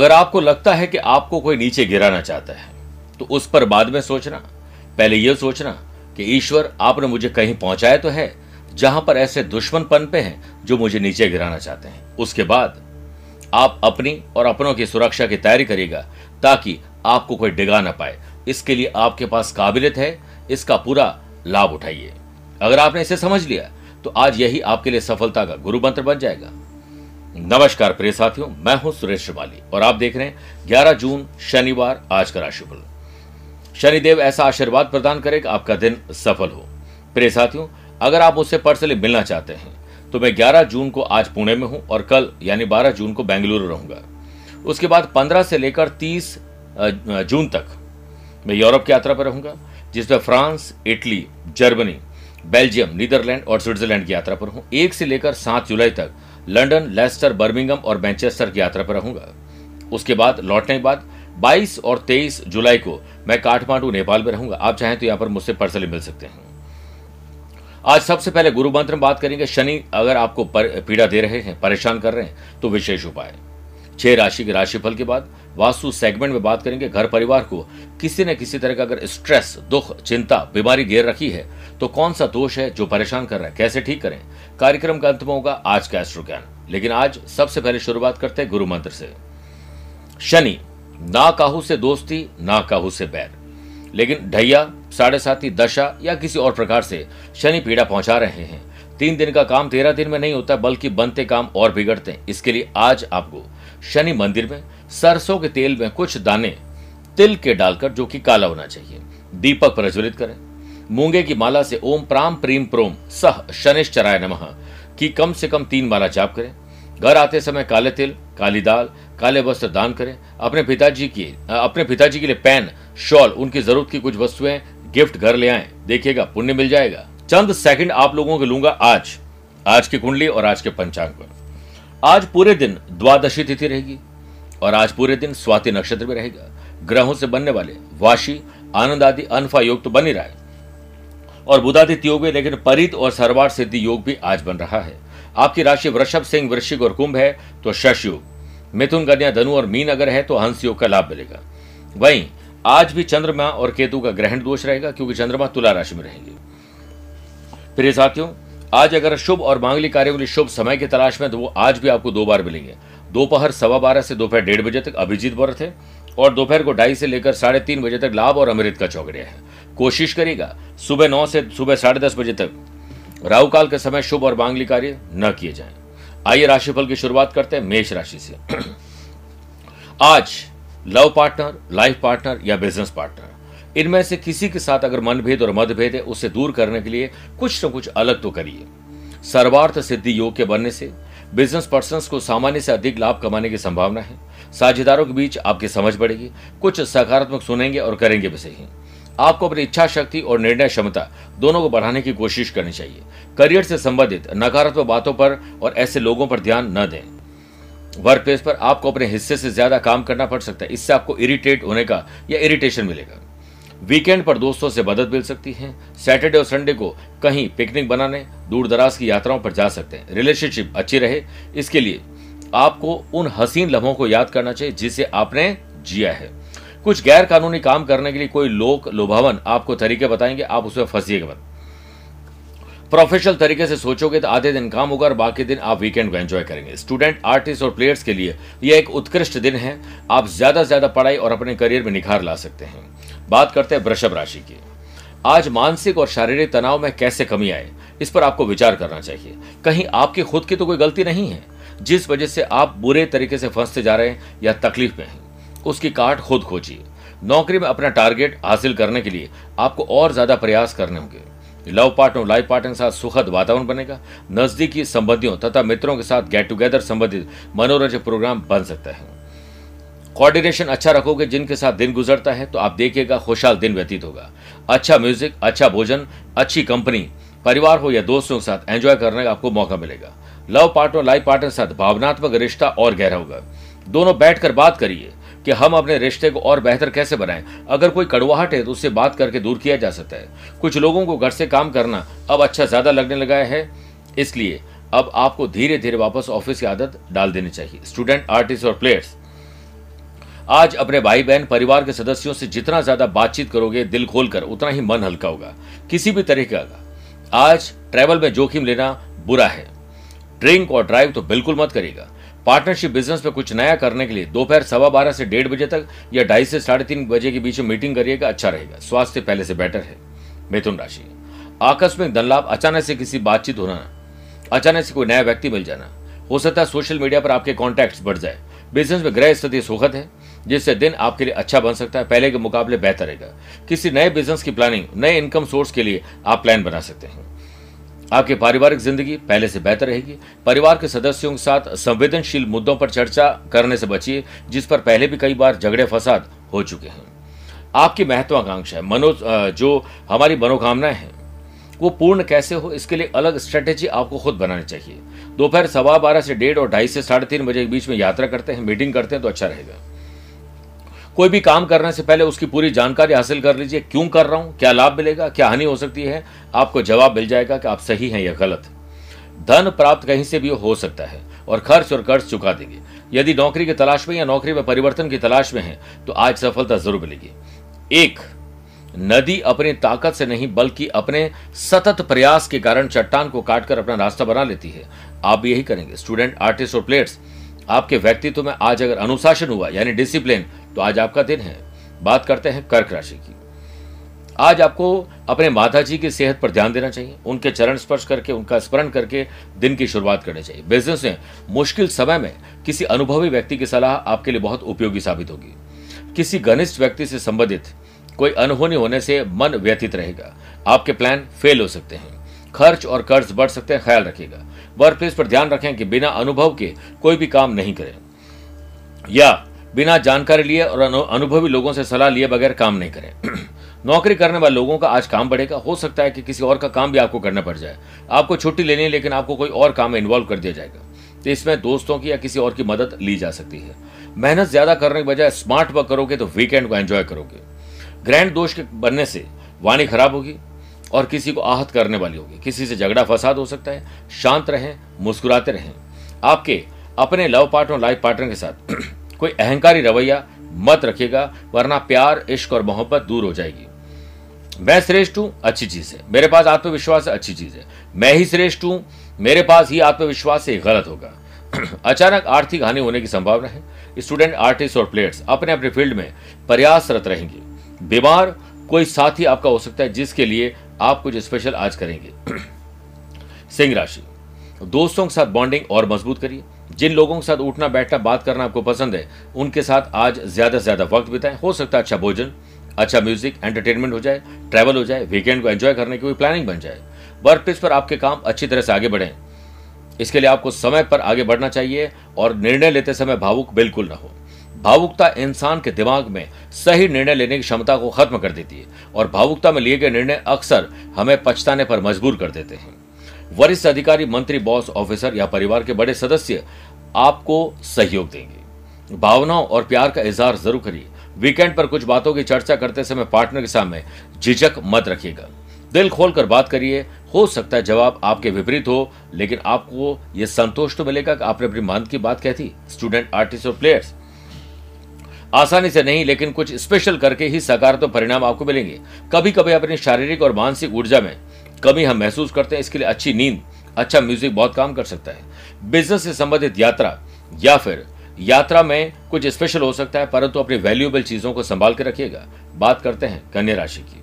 अगर आपको लगता है कि आपको कोई नीचे गिराना चाहता है तो उस पर बाद में सोचना। पहले यह सोचना कि ईश्वर आपने मुझे कहीं पहुँचाया तो है, जहाँ पर ऐसे दुश्मन पन पे हैं जो मुझे नीचे गिराना चाहते हैं। उसके बाद आप अपनी और अपनों की सुरक्षा की तैयारी करेगा ताकि आपको कोई डिगा ना पाए। इसके लिए आपके पास काबिलियत है, इसका पूरा लाभ उठाइए। अगर आपने इसे समझ लिया तो आज यही आपके लिए सफलता का गुरु मंत्र बन जाएगा। नमस्कार प्रिय साथियों, मैं हूँ सुरेश श्रिवाली और आप देख रहे हैं 11 जून, शनिवार, आज का राशिफल शनिदेव ऐसा आशीर्वाद प्रदान करे कि आपका दिन सफल हो। प्रिय साथियों, अगर आप मुझसे पर्सनली मिलना चाहते हैं तो मैं 11 जून को आज पुणे में हूँ और कल, यानी 12 जून को बेंगलुरु रहूँगा। उसके बाद 15 से लेकर 30 जून तक मैं यूरोप की यात्रा पर रहूँगा, जिसमें France, Italy, Germany, Belgium, Netherlands और स्विट्जरलैंड की यात्रा पर हूँ। एक से लेकर सात जुलाई तक लंदन लेस्टर, बर्मिंगम और मैनचेस्टर की यात्रा पर रहूँगा। उसके बाद, लौटने के बाद 22 और 23 जुलाई को मैं काठमांडू, नेपाल में रहूँगा। आप चाहें तो यहाँ पर मुझसे पर्सनली मिल सकते हैं। आज सबसे पहले गुरु मंत्र में बात करेंगे। शनि अगर आपको पीड़ा दे रहे हैं, परेशान कर रहे हैं तो विशेष उपाय। छह राशि के राशिफल के बाद वास्तु सेगमेंट में बात करेंगे घर परिवार को। किसी न किसी तरह का अगर स्ट्रेस दुख, चिंता, बीमारी घेर रखी है तो कौन सा दोष है जो परेशान कर रहा है? कैसे ठीक करें? कार्यक्रम का अंत में होगा आज का एस्ट्रो ज्ञान। लेकिन आज सबसे पहले शुरुआत करते हैं गुरु मंत्र से। शनि, ना काहू से दोस्ती, ना काहू से बैर। लेकिन ढैया, साढ़े साथी दशा या किसी और प्रकार से शनि पीड़ा पहुँचा रहे हैं। तीन दिन का काम तेरह दिन में नहीं होता, बल्कि बनते काम और बिगड़ते हैं। इसके लिए आज आपको शनि मंदिर में सरसों के तेल में कुछ दाने तिल के डालकर, जो कि काला होना चाहिए। दीपक प्रज्वलित करें। मूँगे की माला से ओम प्राम प्रीम प्रोम सह शनिश्चराय नमः की कम से कम तीन माला जाप करें। घर आते समय काले तिल, काली दाल, काले वस्त्र दान करें। अपने पिताजी की, अपने पिताजी के लिए पेन, शॉल, उनकी ज़रूरत की कुछ वस्तुएँ, गिफ्ट घर ले आए। देखिएगा, पुण्य मिल जाएगा। चंद सेकंड आप लोगों को लूँगा आज। आज की कुंडली और आज के पंचांग पर। आज पूरे दिन द्वादशी तिथि रहेगी। और आज पूरे दिन स्वाति नक्षत्र में रहेगा। ग्रहों से बनने वाले वाशी आनंद आदि अनफा योग तो बन ही रहा है। और बुधादित्य योग भी लेकिन परित और सर्वार सिद्धि योग भी आज बन रहा है। आपकी राशि वृषभ सिंह, वृश्चिक और कुंभ है तो शश योग। मिथुन कन्या, धनु और मीन अगर है तो हंस योग का लाभ मिलेगा। वहीं, आज भी चंद्रमा और केतु का ग्रहण दोष रहेगा, क्योंकि चंद्रमा तुला राशि में रहेंगे। प्रिय साथियों, आज अगर शुभ और मांगलिक कार्यों के लिए शुभ समय की तलाश में तो वो आज भी आपको दो बार मिलेंगे। दोपहर सवा बारह से दोपहर डेढ़ बजे तक अभिजीत व्रत है और दोपहर को ढाई से लेकर साढ़े तीन बजे तक लाभ और अमृत का चौकड़िया है। कोशिश करेगा सुबह नौ से सुबह साढ़े दस बजे तक राहु काल के समय शुभ और मांगलिक कार्य न किए जाएँ। आइए राशिफल की शुरुआत करते हैं मेष राशि से। आज लव पार्टनर, लाइफ पार्टनर या बिज़नेस पार्टनर। इनमें से किसी के साथ अगर मनभेद और मतभेद है, उसे दूर करने के लिए कुछ न कुछ अलग तो करिए। सर्वार्थ सिद्धि योग के बनने से बिज़नेस पर्सन को सामान्य से अधिक लाभ कमाने की संभावना है। साझेदारों के बीच आपकी समझ बढ़ेगी। कुछ सकारात्मक सुनेंगे और करेंगे भी सही। आपको अपनी इच्छा शक्ति और निर्णय क्षमता दोनों को बढ़ाने की कोशिश करनी चाहिए। करियर से संबंधित नकारात्मक बातों पर और ऐसे लोगों पर ध्यान न दें। वर्क प्लेस पर आपको अपने हिस्से से ज़्यादा काम करना पड़ सकता है। इससे आपको इरिटेट होने का या इरिटेशन मिलेगा। वीकेंड पर दोस्तों से मदद मिल सकती है। सैटरडे और संडे को कहीं पिकनिक बनाने दूर दराज की यात्राओं पर जा सकते हैं। रिलेशनशिप अच्छी रहे। इसके लिए आपको उन हसीन लम्हों को याद करना चाहिए जिसे आपने जिया है। कुछ गैर कानूनी काम करने के लिए कोई लोक लोभावन आपको तरीके बताएँगे, आप उसमें फंसीएगा मत। प्रोफेशनल तरीके से सोचोगे तो आधे दिन काम होगा और बाकी दिन आप वीकेंड को एंजॉय करेंगे। स्टूडेंट आर्टिस्ट और प्लेयर्स के लिए यह एक उत्कृष्ट दिन है। आप ज़्यादा से ज़्यादा पढ़ाई और अपने करियर में निखार ला सकते हैं। बात करते हैं वृषभ राशि की। आज मानसिक और शारीरिक तनाव में कैसे कमी आए, इस पर आपको विचार करना चाहिए। कहीं आपकी खुद की तो कोई गलती नहीं है, जिस वजह से आप बुरे तरीके से फंसते जा रहे हैं या तकलीफ़ में हैं। उसकी काट खुद खोजिए। नौकरी में अपना टारगेट हासिल करने के लिए आपको और ज़्यादा प्रयास करने होंगे। लव पार्टनर लाइफ पार्टनर के साथ सुखद वातावरण बनेगा। नजदीकी संबंधियों तथा मित्रों के साथ गेट टुगेदर संबंधित मनोरंजक प्रोग्राम बन सकता है। कोऑर्डिनेशन अच्छा रखोगे, जिनके साथ दिन गुजरता है तो आप देखिएगा, खुशहाल दिन व्यतीत होगा। अच्छा म्यूज़िक अच्छा भोजन, अच्छी कंपनी परिवार हो या दोस्तों के साथ एंजॉय करने का आपको मौका मिलेगा। लव पार्टनर लाइफ पार्टनर के साथ भावनात्मक रिश्ता और गहरा होगा। दोनों बैठकर बात करिए कि हम अपने रिश्ते को और बेहतर कैसे बनाएँ। अगर कोई कड़वाहट है तो उससे बात करके दूर किया जा सकता है। कुछ लोगों को घर से काम करना अब अच्छा ज़्यादा लगने लगा है। इसलिए अब आपको धीरे धीरे वापस ऑफ़िस की आदत डाल देनी चाहिए। स्टूडेंट आर्टिस्ट और प्लेयर्स आज अपने भाई बहन परिवार के सदस्यों से जितना ज़्यादा बातचीत करोगे, दिल खोलकर, उतना ही मन हल्का होगा। किसी भी तरीके का आज ट्रैवल में जोखिम लेना बुरा है। ड्रिंक और ड्राइव तो बिल्कुल मत करेगा पार्टनरशिप बिज़नेस में कुछ नया करने के लिए दोपहर सवा बारह से डेढ़ बजे तक या ढाई से साढ़े तीन बजे के बीच मीटिंग करिएगा अच्छा रहेगा। स्वास्थ्य पहले से बेटर है। मिथुन राशि। आकस्मिक धन लाभ अचानक से किसी बातचीत होना, अचानक से कोई नया व्यक्ति मिल जाना, हो सकता है सोशल मीडिया पर आपके कॉन्टैक्ट बढ़ जाए। बिज़नेस में ग्रह स्थिति सुखद है। जिससे दिन आपके लिए अच्छा बन सकता है, पहले के मुकाबले बेहतर रहेगा। किसी नए बिज़नेस की प्लानिंग नए इनकम सोर्स के लिए आप प्लान बना सकते हैं। आपकी पारिवारिक ज़िंदगी पहले से बेहतर रहेगी। परिवार के सदस्यों के साथ संवेदनशील मुद्दों पर चर्चा करने से बचिए, जिस पर पहले भी कई बार झगड़े फसाद हो चुके हैं। आपकी महत्वाकांक्षा मनो जो हमारी मनोकामनाएँ हैं, वो पूर्ण कैसे हो, इसके लिए अलग स्ट्रेटेजी आपको खुद बनानी चाहिए। दोपहर सवा बारह से डेढ़ और ढाई से साढ़े तीन बजे के बीच में यात्रा करते हैं मीटिंग करते हैं तो अच्छा रहेगा। कोई भी काम करने से पहले उसकी पूरी जानकारी हासिल कर लीजिए। क्यों कर रहा हूँ? क्या लाभ मिलेगा? क्या हानि हो सकती है? आपको जवाब मिल जाएगा कि आप सही हैं या गलत। धन प्राप्त कहीं से भी हो सकता है और खर्च और कर्ज चुका देंगे। यदि नौकरी की तलाश में या नौकरी में परिवर्तन की तलाश में है तो आज सफलता ज़रूर मिलेगी। एक, नदी अपनी ताकत से नहीं, बल्कि अपने सतत प्रयास के कारण चट्टान को काटकर अपना रास्ता बना लेती है। आप भी यही करेंगे। स्टूडेंट, आर्टिस्ट और प्लेयर्स, आपके व्यक्तित्व में आज अगर अनुशासन हुआ, यानी डिसिप्लिन तो आज आपका दिन है। बात करते हैं कर्क राशि की। आज आपको अपने माता जी की सेहत पर ध्यान देना चाहिए। उनके चरण स्पर्श करके, उनका स्मरण करके दिन की शुरुआत करनी चाहिए। बिज़नेस में मुश्किल समय में किसी अनुभवी व्यक्ति की सलाह आपके लिए बहुत उपयोगी साबित होगी। किसी घनिष्ठ व्यक्ति से संबंधित कोई अनहोनी होने से मन व्यतीत रहेगा। आपके प्लान फेल हो सकते हैं। खर्च और कर्ज बढ़ सकते हैं, ख्याल रखिएगा। वर्क प्लेस पर ध्यान रखें कि बिना अनुभव के कोई भी काम नहीं करें। या बिना जानकारी लिए और अनुभवी लोगों से सलाह लिए बगैर काम नहीं करें। नौकरी करने वाले लोगों का आज काम बढ़ेगा। हो सकता है कि किसी और का काम भी आपको करना पड़ जाए। आपको छुट्टी लेनी है, लेकिन आपको कोई और काम में इन्वॉल्व कर दिया जाएगा। तो इसमें दोस्तों की या किसी और की मदद ली जा सकती है। मेहनत ज़्यादा करने के बजाय स्मार्ट वर्क करोगे तो वीकेंड को एंजॉय करोगे। ग्रैंड दोष के बनने से वाणी खराब होगी और किसी को आहत करने वाली होगी। किसी से झगड़ा फसाद हो सकता है। शांत रहें, मुस्कुराते रहें। आपके अपने लव पार्टनर लाइफ पार्टनर के साथ कोई अहंकारी रवैया मत रखेगा वरना प्यार, इश्क और मोहब्बत दूर हो जाएगी। मैं श्रेष्ठ हूँ, अच्छी चीज़ है। मेरे पास आत्मविश्वास है, अच्छी चीज़ है। मैं ही श्रेष्ठ हूँ, मेरे पास ही आत्मविश्वास से गलत होगा। अचानक आर्थिक हानि होने की संभावना है। स्टूडेंट, आर्टिस्ट और प्लेयर्स अपने अपने फ़ील्ड में प्रयासरत रहेंगे। बीमार कोई साथी आपका हो सकता है, जिसके लिए आप कुछ स्पेशल आज करेंगे। सिंह राशि। दोस्तों के साथ बॉन्डिंग और मज़बूत करिए। जिन लोगों के साथ उठना बैठना बात करना आपको पसंद है, उनके साथ आज ज़्यादा से ज़्यादा वक्त बिताएँ। हो सकता है अच्छा भोजन अच्छा म्यूज़िक एंटरटेनमेंट हो जाए ट्रैवल हो जाए वीकेंड को एंजॉय करने की कोई प्लानिंग बन जाए। वर्क प्लेस पर आपके काम अच्छी तरह से आगे बढ़े। इसके लिए आपको समय पर आगे बढ़ना चाहिए और निर्णय लेते समय भावुक बिल्कुल ना हो। भावुकता इंसान के दिमाग में सही निर्णय लेने की क्षमता को खत्म कर देती है और भावुकता में लिए गए निर्णय अक्सर हमें पछताने पर मजबूर कर देते हैं। वरिष्ठ अधिकारी, मंत्री बॉस ऑफिसर या परिवार के बड़े सदस्य आपको सहयोग देंगे। भावनाओं और प्यार का इजहार ज़रूर करिए। वीकेंड पर कुछ बातों की चर्चा करते समय पार्टनर के सामने झिझक मत रखिएगा। दिल खोलकर बात करिए। हो सकता है जवाब आपके विपरीत हो, लेकिन आपको यह संतोष तो मिलेगा कि आपने अपनी मान की बात कहती स्टूडेंट, आर्टिस्ट और प्लेयर्स। आसानी से नहीं, लेकिन कुछ स्पेशल करके ही सकारात्मक तो परिणाम आपको मिलेंगे। कभी कभी अपनी शारीरिक और मानसिक ऊर्जा में कमी हम महसूस करते हैं, इसके लिए अच्छी नींद अच्छा म्यूज़िक बहुत काम कर सकता है। बिज़नेस से संबंधित यात्रा, या फिर यात्रा में कुछ स्पेशल हो सकता है, परंतु अपनी वैल्यूएबल चीज़ों को संभाल के रखिएगा। बात करते हैं कन्या राशि की।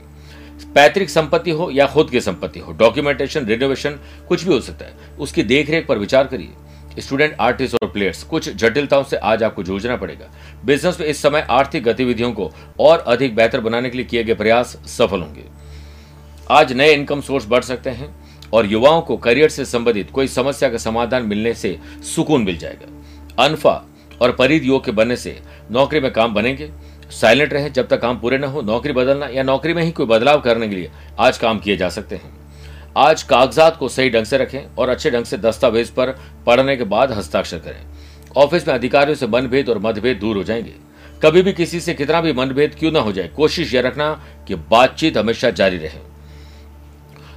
पैतृक संपत्ति हो या खुद की संपत्ति हो डॉक्यूमेंटेशन रिनोवेशन कुछ भी हो सकता है। उसकी देखरेख पर विचार करिए। स्टूडेंट आर्टिस्ट और प्लेयर्स कुछ जटिलताओं से आज आपको जूझना पड़ेगा। बिज़नेस में इस समय आर्थिक गतिविधियों को और अधिक बेहतर बनाने के लिए किए गए प्रयास सफल होंगे। आज नए इनकम सोर्स बढ़ सकते हैं। और युवाओं को करियर से संबंधित कोई समस्या का समाधान मिलने से सुकून मिल जाएगा। अनफा और परिध योग के बनने से नौकरी में काम बनेंगे। साइलेंट रहें जब तक काम पूरे न हो। नौकरी बदलना या नौकरी में ही कोई बदलाव करने के लिए आज काम किए जा सकते हैं। आज कागजात को सही ढंग से रखें और अच्छे ढंग से दस्तावेज़ पर पढ़ने के बाद हस्ताक्षर करें। ऑफ़िस में अधिकारियों से मनभेद और मतभेद दूर हो जाएँगे। कभी भी किसी से कितना भी मनभेद क्यों ना हो जाए, कोशिश यह रखना कि बातचीत हमेशा जारी रहे।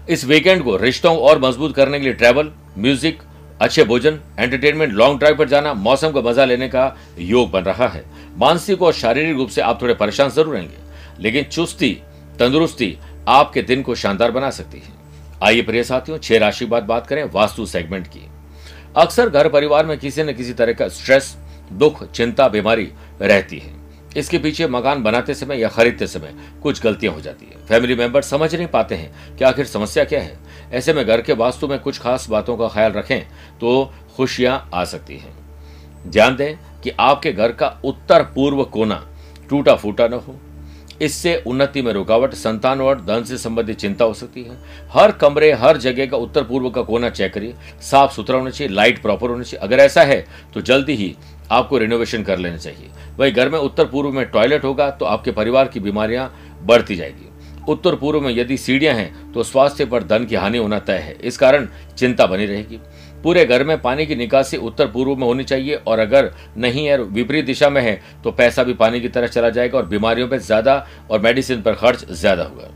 इस वीकेंड को रिश्तों और मज़बूत करने के लिए ट्रैवल म्यूज़िक अच्छे भोजन एंटरटेनमेंट लॉन्ग ड्राइव पर जाना, मौसम का मज़ा लेने का योग बन रहा है। मानसिक और शारीरिक रूप से आप थोड़े परेशान ज़रूर रहेंगे, लेकिन चुस्ती, तंदुरुस्ती आपके दिन को शानदार बना सकती है। आइए प्रिय साथियों, छह राशि बाद बात करें वास्तु सेगमेंट की। अक्सर घर परिवार में किसी न किसी तरह का स्ट्रेस दुख, चिंता, बीमारी रहती है। इसके पीछे मकान बनाते समय या खरीदते समय कुछ गलतियाँ हो जाती है। फैमिली मेंबर समझ नहीं पाते हैं कि आखिर समस्या क्या है। ऐसे में घर के वास्तु में कुछ खास बातों का ख्याल रखें तो खुशियाँ आ सकती हैं। ध्यान दें कि आपके घर का उत्तर पूर्व कोना टूटा फूटा न हो। इससे उन्नति में रुकावट, संतान और धन से संबंधित चिंता हो सकती है। हर कमरे, हर जगह का उत्तर पूर्व का कोना चेक करिए। साफ़ सुथरा होना चाहिए, लाइट प्रॉपर होनी चाहिए। अगर ऐसा है तो जल्दी ही आपको रिनोवेशन कर लेना चाहिए। वही घर में उत्तर पूर्व में टॉयलेट होगा तो आपके परिवार की बीमारियाँ बढ़ती जाएगी। उत्तर पूर्व में यदि सीढ़ियाँ हैं तो स्वास्थ्य पर धन की हानि होना तय है। इस कारण चिंता बनी रहेगी। पूरे घर में पानी की निकासी उत्तर पूर्व में होनी चाहिए और अगर नहीं है विपरीत दिशा में है तो पैसा भी पानी की तरह चला जाएगा और बीमारियों पर ज़्यादा और मेडिसिन पर खर्च ज़्यादा होगा।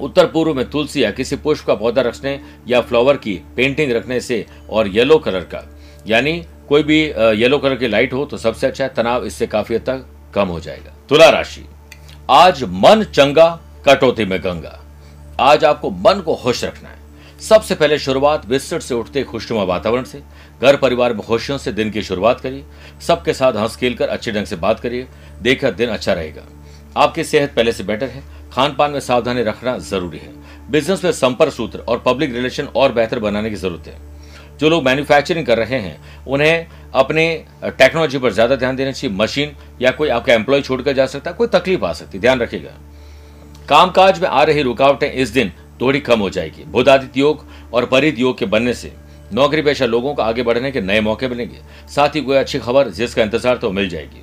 उत्तर पूर्व में तुलसी या किसी पुष्प का पौधा रखने या फ्लावर की पेंटिंग रखने से और येलो कलर का, यानी कोई भी येलो कलर की लाइट हो तो सबसे अच्छा है, तनाव इससे काफ़ी हद तक कम हो जाएगा। तुला राशि, आज मन चंगा, कटौती में गंगा। आज आपको मन को खुश रखना है। सबसे पहले शुरुआत बिस्तर से उठते खुशनुमा वातावरण से। घर परिवार में खुशियों से दिन की शुरुआत करिए। सबके साथ हंस खेल कर अच्छे ढंग से बात करिए। देखकर दिन अच्छा रहेगा। आपकी सेहत पहले से बेटर है। खान पान में सावधानी रखना ज़रूरी है। बिज़नेस में संपर्क सूत्र और पब्लिक रिलेशन और बेहतर बनाने की ज़रूरत है। जो लोग मैन्युफैक्चरिंग कर रहे हैं, उन्हें अपने टेक्नोलॉजी पर ज़्यादा ध्यान देना चाहिए मशीन या कोई आपका एम्प्लॉय छोड़कर जा सकता है, कोई तकलीफ़ आ सकती ध्यान रखिएगा। कामकाज में आ रही रुकावटें इस दिन थोड़ी कम हो जाएगी। बुधादित्य योग और परित योग के बनने से नौकरी पेशा लोगों को आगे बढ़ने के नए मौके मिलेंगे। साथ ही कोई अच्छी खबर जिसका इंतज़ार तो मिल जाएगी।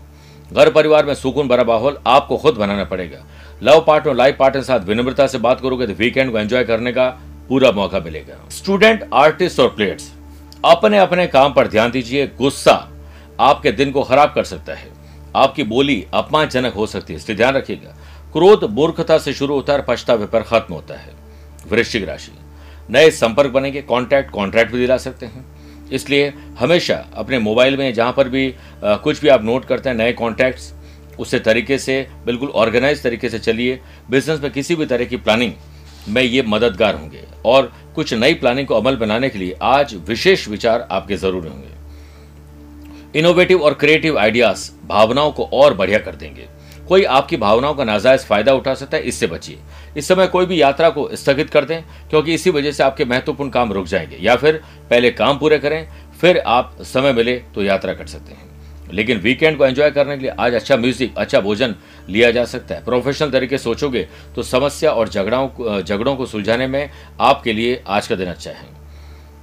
घर परिवार में सुकून भरा माहौल आपको खुद बनाना पड़ेगा। लव पार्टनर लाइफ पार्टनर साथ विनम्रता से बात करोगे तो वीकेंड को एंजॉय करने का पूरा मौका मिलेगा। स्टूडेंट, आर्टिस्ट और प्लेयर्स अपने अपने काम पर ध्यान दीजिए। गुस्सा आपके दिन को खराब कर सकता है। आपकी बोली अपमानजनक हो सकती है इसलिए ध्यान रखिएगा। क्रोध मूर्खता से शुरू होता है पछतावे पर खत्म होता है। वृश्चिक राशि। नए संपर्क बनेंगे कॉन्ट्रैक्ट कॉन्ट्रैक्ट भी दिला सकते हैं। इसलिए हमेशा अपने मोबाइल में जहाँ पर भी आ, कुछ भी आप नोट करते हैं नए कॉन्टैक्ट्स उससे तरीके से बिल्कुल ऑर्गेनाइज तरीके से चलिए। बिज़नेस में किसी भी तरह की प्लानिंग में ये मददगार होंगे और कुछ नई प्लानिंग को अमल बनाने के लिए आज विशेष विचार आपके ज़रूरी होंगे। इनोवेटिव और क्रिएटिव आइडियाज़ भावनाओं को और बढ़िया कर देंगे। कोई आपकी भावनाओं का नाजायज फ़ायदा उठा सकता है, इससे बचिए। इस समय कोई भी यात्रा को स्थगित कर दें, क्योंकि इसी वजह से आपके महत्वपूर्ण काम रुक जाएँगे। या फिर पहले काम पूरे करें, फिर आप समय मिले तो यात्रा कर सकते हैं। लेकिन वीकेंड को एंजॉय करने के लिए आज अच्छा म्यूज़िक अच्छा भोजन लिया जा सकता है। प्रोफेशनल तरीके सोचोगे तो समस्या और झगड़ों झगड़ों को सुलझाने में आपके लिए आज का दिन अच्छा है।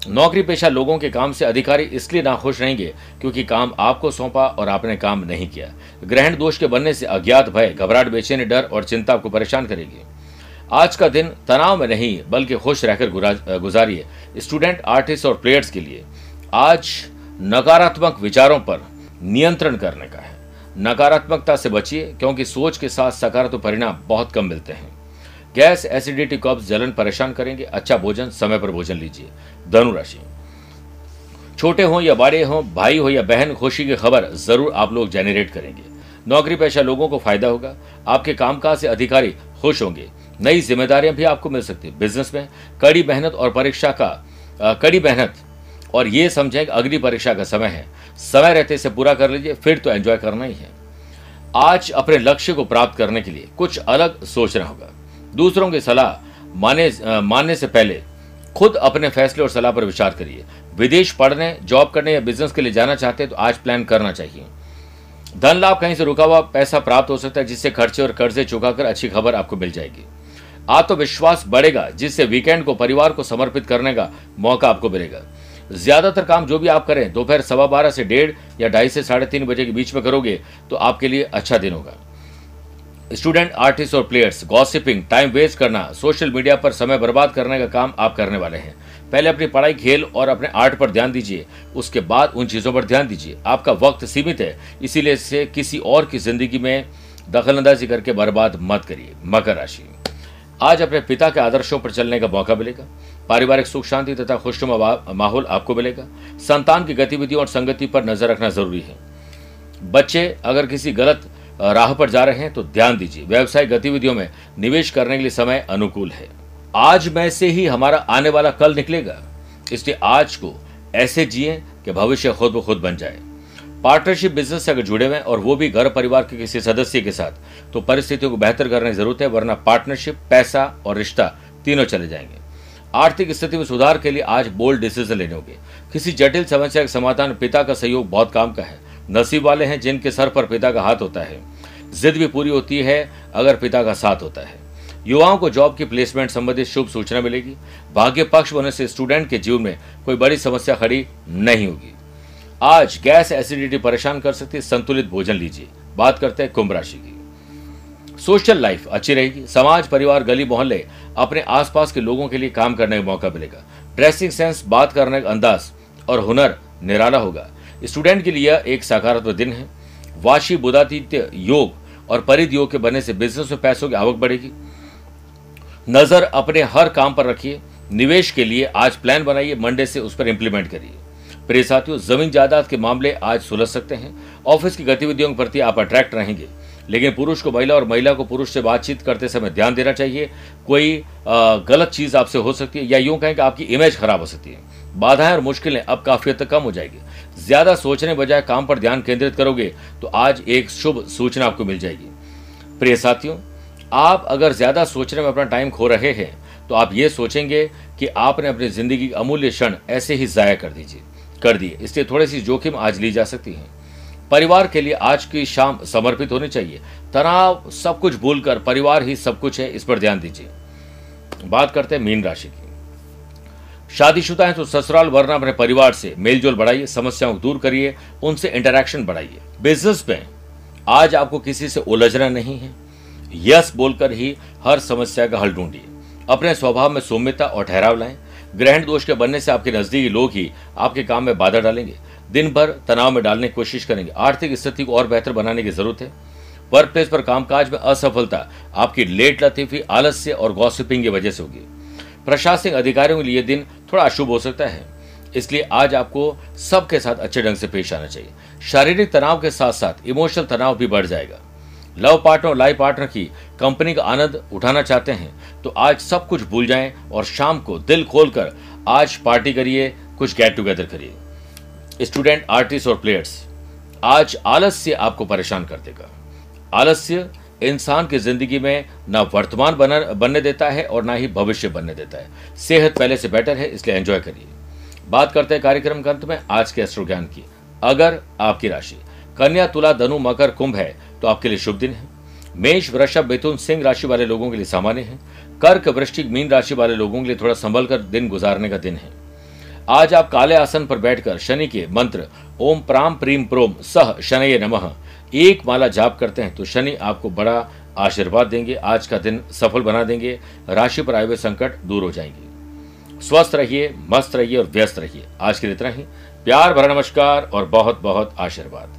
नौकरी पेशा लोगों के काम से अधिकारी इसलिए नाखुश रहेंगे क्योंकि काम आपको सौंपा और आपने काम नहीं किया। ग्रहण दोष के बनने से अज्ञात भय, घबराहट, बेचैनी, डर और चिंता आपको परेशान करेगी। आज का दिन तनाव में नहीं, बल्कि खुश रहकर गुजारिए। स्टूडेंट, आर्टिस्ट और प्लेयर्स के लिए आज नकारात्मक विचारों पर नियंत्रण करने का है। नकारात्मकता से बचिए, क्योंकि सोच के साथ सकारात्मक परिणाम बहुत कम मिलते हैं। गैस, एसिडिटी कब्ज, जलन परेशान करेंगे। अच्छा भोजन, समय पर भोजन लीजिए। धनु राशि। छोटे हों या बड़े हो, भाई हो या बहन, खुशी की खबर ज़रूर आप लोग जेनरेट करेंगे। नौकरी पेशा लोगों को फ़ायदा होगा। आपके कामकाज से अधिकारी खुश होंगे। नई जिम्मेदारियाँ भी आपको मिल सकती है। बिज़नेस में कड़ी मेहनत और परीक्षा का कड़ी मेहनत और ये समझें कि अगली परीक्षा का समय है। समय रहते इसे पूरा कर लीजिए, फिर तो एंजॉय करना ही है। आज अपने लक्ष्य को प्राप्त करने के लिए कुछ अलग सोचना होगा। दूसरों की सलाह माने मानने से पहले खुद अपने फैसले और सलाह पर विचार करिए। विदेश पढ़ने जॉब करने या बिज़नेस के लिए जाना चाहते हैं तो आज प्लान करना चाहिए। धन लाभ कहीं से रुका हुआ पैसा प्राप्त हो सकता है, जिससे खर्चे और कर्जे चुकाकर अच्छी खबर आपको मिल जाएगी। आत्मविश्वास बढ़ेगा, जिससे वीकेंड को, परिवार को समर्पित करने का मौका आपको मिलेगा। ज़्यादातर काम जो भी आप करें, दोपहर सवा बारह से डेढ़ या ढाई से साढ़े तीन बजे के बीच में करोगे तो आपके लिए अच्छा दिन होगा। स्टूडेंट, आर्टिस्ट और प्लेयर्स गॉसिपिंग टाइम वेस्ट करना सोशल मीडिया पर समय बर्बाद करने का काम आप करने वाले हैं। पहले अपनी पढ़ाई, खेल और अपने आर्ट पर ध्यान दीजिए, उसके बाद उन चीज़ों पर ध्यान दीजिए। आपका वक्त सीमित है, इसीलिए इसे किसी और की ज़िंदगी में दखलंदाजी करके बर्बाद मत करिए, मकर राशि। आज अपने पिता के आदर्शों पर चलने का मौका मिलेगा। पारिवारिक सुख, शांति तथा खुशनुमा माहौल आपको मिलेगा। संतान की गतिविधियों और संगति पर नज़र रखना ज़रूरी है। बच्चे अगर किसी गलत राह पर जा रहे हैं तो ध्यान दीजिए। व्यवसायिक गतिविधियों में निवेश करने के लिए समय अनुकूल है। आज में से ही हमारा आने वाला कल निकलेगा। इसलिए आज को ऐसे जिए कि भविष्य खुद ब खुद बन जाए। पार्टनरशिप बिज़नेस से अगर जुड़े हुए और वो भी घर परिवार के किसी सदस्य के साथ तो परिस्थितियों को बेहतर करने की ज़रूरत है, वरना पार्टनरशिप, पैसा और रिश्ता तीनों चले जाएँगे। आर्थिक स्थिति में सुधार के लिए आज बोल्ड डिसीज़न लेने होंगे। किसी जटिल समस्या के समाधान पिता का सहयोग बहुत काम का है। नसीब वाले हैं जिनके सर पर पिता का हाथ होता है। जिद भी पूरी होती है, अगर पिता का साथ होता है। युवाओं को जॉब की प्लेसमेंट संबंधित शुभ सूचना मिलेगी। भाग्य पक्ष होने से स्टूडेंट के जीवन में कोई बड़ी समस्या खड़ी नहीं होगी। आज गैस एसिडिटी परेशान कर सकती है, संतुलित भोजन लीजिए। बात करते हैं कुंभ राशि की। सोशल लाइफ अच्छी रहेगी। समाज, परिवार, गली मोहल्ले अपने आसपास के लोगों के लिए काम करने का मौका मिलेगा। ड्रेसिंग सेंस बात करने का अंदाज और हुनर निराला होगा। स्टूडेंट के लिए एक सकारात्मक दिन है। वाशी बुधादित्य योग और परिध योग के बनने से बिज़नेस में पैसों की आवक बढ़ेगी। नज़र अपने हर काम पर रखिए। निवेश के लिए आज प्लान बनाइए। मंडे से उस पर इंप्लीमेंट करिए। प्रिय साथियों, ज़मीन जायदाद के मामले आज सुलझ सकते हैं। ऑफ़िस की गतिविधियों के प्रति आप अट्रैक्ट रहेंगे। लेकिन पुरुष को महिला और महिला को पुरुष से बातचीत करते समय ध्यान देना चाहिए। कोई गलत चीज़ आपसे हो सकती है या यूँ कहें कि आपकी इमेज खराब हो सकती है। बाधाएँ और मुश्किलें अब काफ़ी हद तक कम हो जाएगी। ज़्यादा सोचने बजाय काम पर ध्यान केंद्रित करोगे तो आज एक शुभ सूचना आपको मिल जाएगी। प्रिय साथियों, आप अगर ज़्यादा सोचने में अपना टाइम खो रहे हैं तो आप ये सोचेंगे कि आपने अपनी ज़िंदगी की अमूल्य क्षण ऐसे ही जाया कर दीजिए। कर दिए। इसलिए थोड़ी सी जोखिम आज ली जा सकती है। परिवार के लिए आज की शाम समर्पित होनी चाहिए। तनाव सब कुछ भूलकर परिवार ही सब कुछ है, इस पर ध्यान दीजिए। बात करते हैं मीन राशि की। शादीशुदा है तो ससुराल वरना अपने परिवार से मेलजोल बढ़ाइए, समस्याओं को दूर करिए, उनसे इंटरेक्शन बढ़ाइए। बिज़नेस में आज आपको किसी से उलझना नहीं है। यस बोलकर ही हर समस्या का हल ढूंढिए। अपने स्वभाव में सौम्यता और ठहराव लाएँ। ग्रहण दोष के बनने से आपके नजदीकी लोग ही आपके काम में बाधा डालेंगे। दिन भर तनाव में डालने की कोशिश करेंगे। आर्थिक स्थिति को और बेहतर बनाने की ज़रूरत है। वर्क प्लेस पर कामकाज में असफलता आपकी लेट लतीफी आलस्य और गॉसिपिंग की वजह से होगी। प्रशासनिक अधिकारियों के लिए दिन थोड़ा अशुभ हो सकता है। इसलिए आज आपको सबके साथ अच्छे ढंग से पेश आना चाहिए। शारीरिक तनाव के साथ साथ इमोशनल तनाव भी बढ़ जाएगा। लव पार्टनर और लाइफ पार्टनर की कंपनी का आनंद उठाना चाहते हैं तो आज सब कुछ भूल जाएँ और शाम को दिल खोलकर आज पार्टी करिए, कुछ गेट टुगेदर करिए। स्टूडेंट, आर्टिस्ट और प्लेयर्स, आज आलस्य आपको परेशान कर देगा। आलस्य इंसान की ज़िंदगी में ना वर्तमान बनने देता है और ना ही भविष्य बनने देता है। सेहत पहले से बेटर है, इसलिए एंजॉय करिए। बात करते हैं कार्यक्रम के अंत में, आज के अस्त्र ज्ञान की। अगर आपकी राशि कन्या, तुला, धनु, मकर, कुंभ है तो आपके लिए शुभ दिन है। मेष, वृषभ, मिथुन, सिंह राशि वाले लोगों के लिए सामान्य है। कर्क, वृश्चिक, मीन राशि वाले लोगों के लिए थोड़ा संभल कर दिन गुजारने का दिन है। आज आप काले आसन पर बैठकर शनि के मंत्र, ओम प्राम प्रीम प्रोम, सह शनय नमः, एक माला जाप करते हैं तो शनि आपको बड़ा आशीर्वाद देंगे, आज का दिन सफल बना देंगे, राशि पर आए हुए संकट दूर हो जाएँगे। स्वस्थ रहिए, मस्त रहिए और व्यस्त रहिए। आज के लिए इतना ही। प्यार भरा नमस्कार और बहुत बहुत आशीर्वाद।